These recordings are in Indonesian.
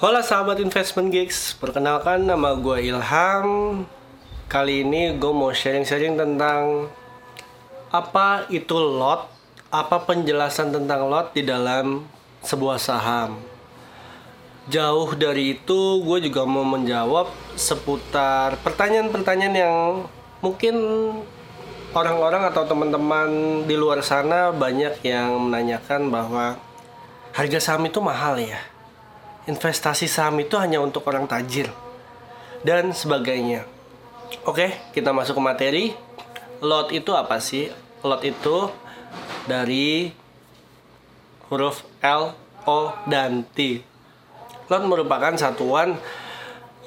Halo sahabat investment gigs, perkenalkan nama gue Ilham. Kali ini gue mau sharing-sharing tentang apa itu lot, apa penjelasan tentang lot di dalam sebuah saham. Jauh dari itu, gue juga mau menjawab seputar pertanyaan-pertanyaan yang mungkin orang-orang atau teman-teman di luar sana banyak yang menanyakan bahwa harga saham itu mahal ya. Investasi saham itu hanya untuk orang tajir dan sebagainya. Oke, kita masuk ke materi. Lot itu apa sih? Lot itu dari huruf L, O, dan T. Lot merupakan satuan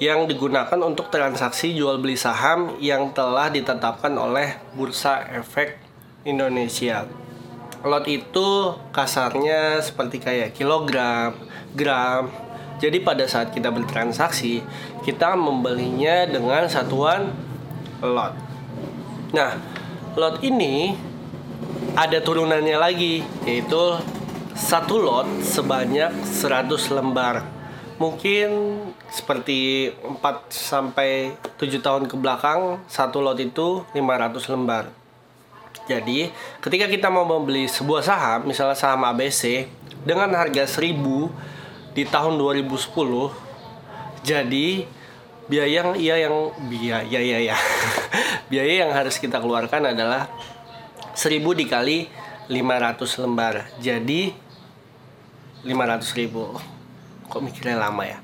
yang digunakan untuk transaksi jual beli saham yang telah ditetapkan oleh Bursa Efek Indonesia. Lot itu kasarnya seperti kayak kilogram, gram. Jadi pada saat kita bertransaksi, kita membelinya dengan satuan lot. Nah, lot ini ada turunannya lagi, yaitu satu lot sebanyak 100 lembar mungkin seperti 4 sampai 7 tahun ke belakang satu lot itu 500 lembar. Jadi, ketika kita mau membeli sebuah saham, misalnya saham ABC dengan harga 1000 di tahun 2010, jadi biaya yang iya yang biaya ya ya. biaya yang harus kita keluarkan adalah 1000 dikali 500 lembar. Jadi 500 ribu kok mikirnya lama ya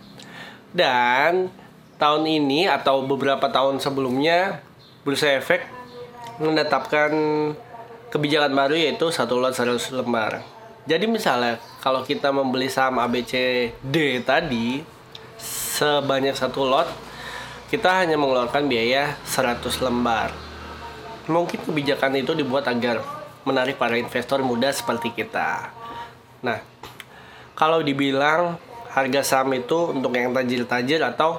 dan tahun ini atau beberapa tahun sebelumnya Bursa Efek menetapkan kebijakan baru yaitu satu lot 100 lembar jadi misalnya kalau kita membeli saham ABCD tadi sebanyak satu lot kita hanya mengeluarkan biaya 100 lembar mungkin kebijakan itu dibuat agar menarik para investor muda seperti kita nah kalau dibilang harga saham itu untuk yang tajir-tajir atau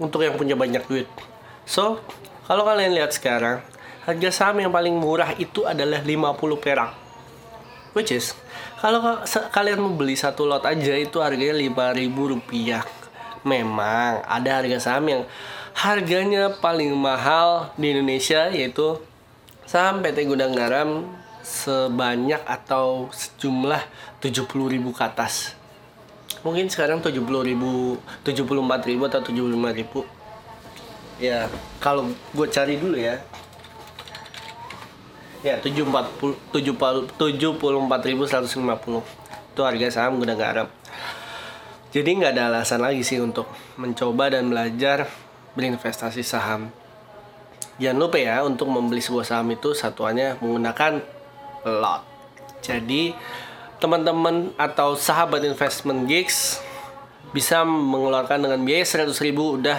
untuk yang punya banyak duit. So, kalau kalian lihat sekarang, harga saham yang paling murah itu adalah 50 perak. Which is, kalau kalian mau beli satu lot aja itu harganya 5000 rupiah. Memang ada harga saham yang harganya paling mahal di Indonesia yaitu saham PT Gudang Garam sebanyak atau sejumlah 70.000 ke atas. Mungkin sekarang 70 ribu 74 ribu atau 75 ribu. Ya kalau gue cari dulu ya ya 74 74 ribu 150 itu harga saham gudang garam jadi nggak ada alasan lagi sih untuk mencoba dan belajar berinvestasi saham. Jangan lupa ya untuk membeli sebuah saham itu satuannya menggunakan lot. Jadi teman-teman atau sahabat investment gigs bisa mengeluarkan dengan biaya 100 ribu udah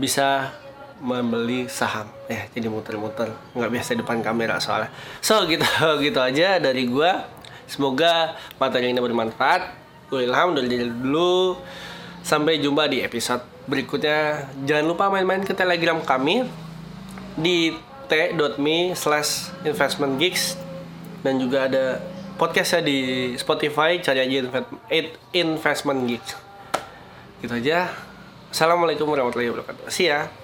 bisa membeli saham. Ya jadi muter-muter. Nggak biasa depan kamera soalnya. So gitu gitu aja dari gua. Semoga materi ini bermanfaat. Gue ilham dari dulu. Sampai jumpa di episode berikutnya. Jangan lupa main-main ke telegram kami di t.me slash investment gigs dan juga ada podcastnya di Spotify. Cari aja investment geek gitu aja. Assalamualaikum warahmatullahi wabarakatuh. See ya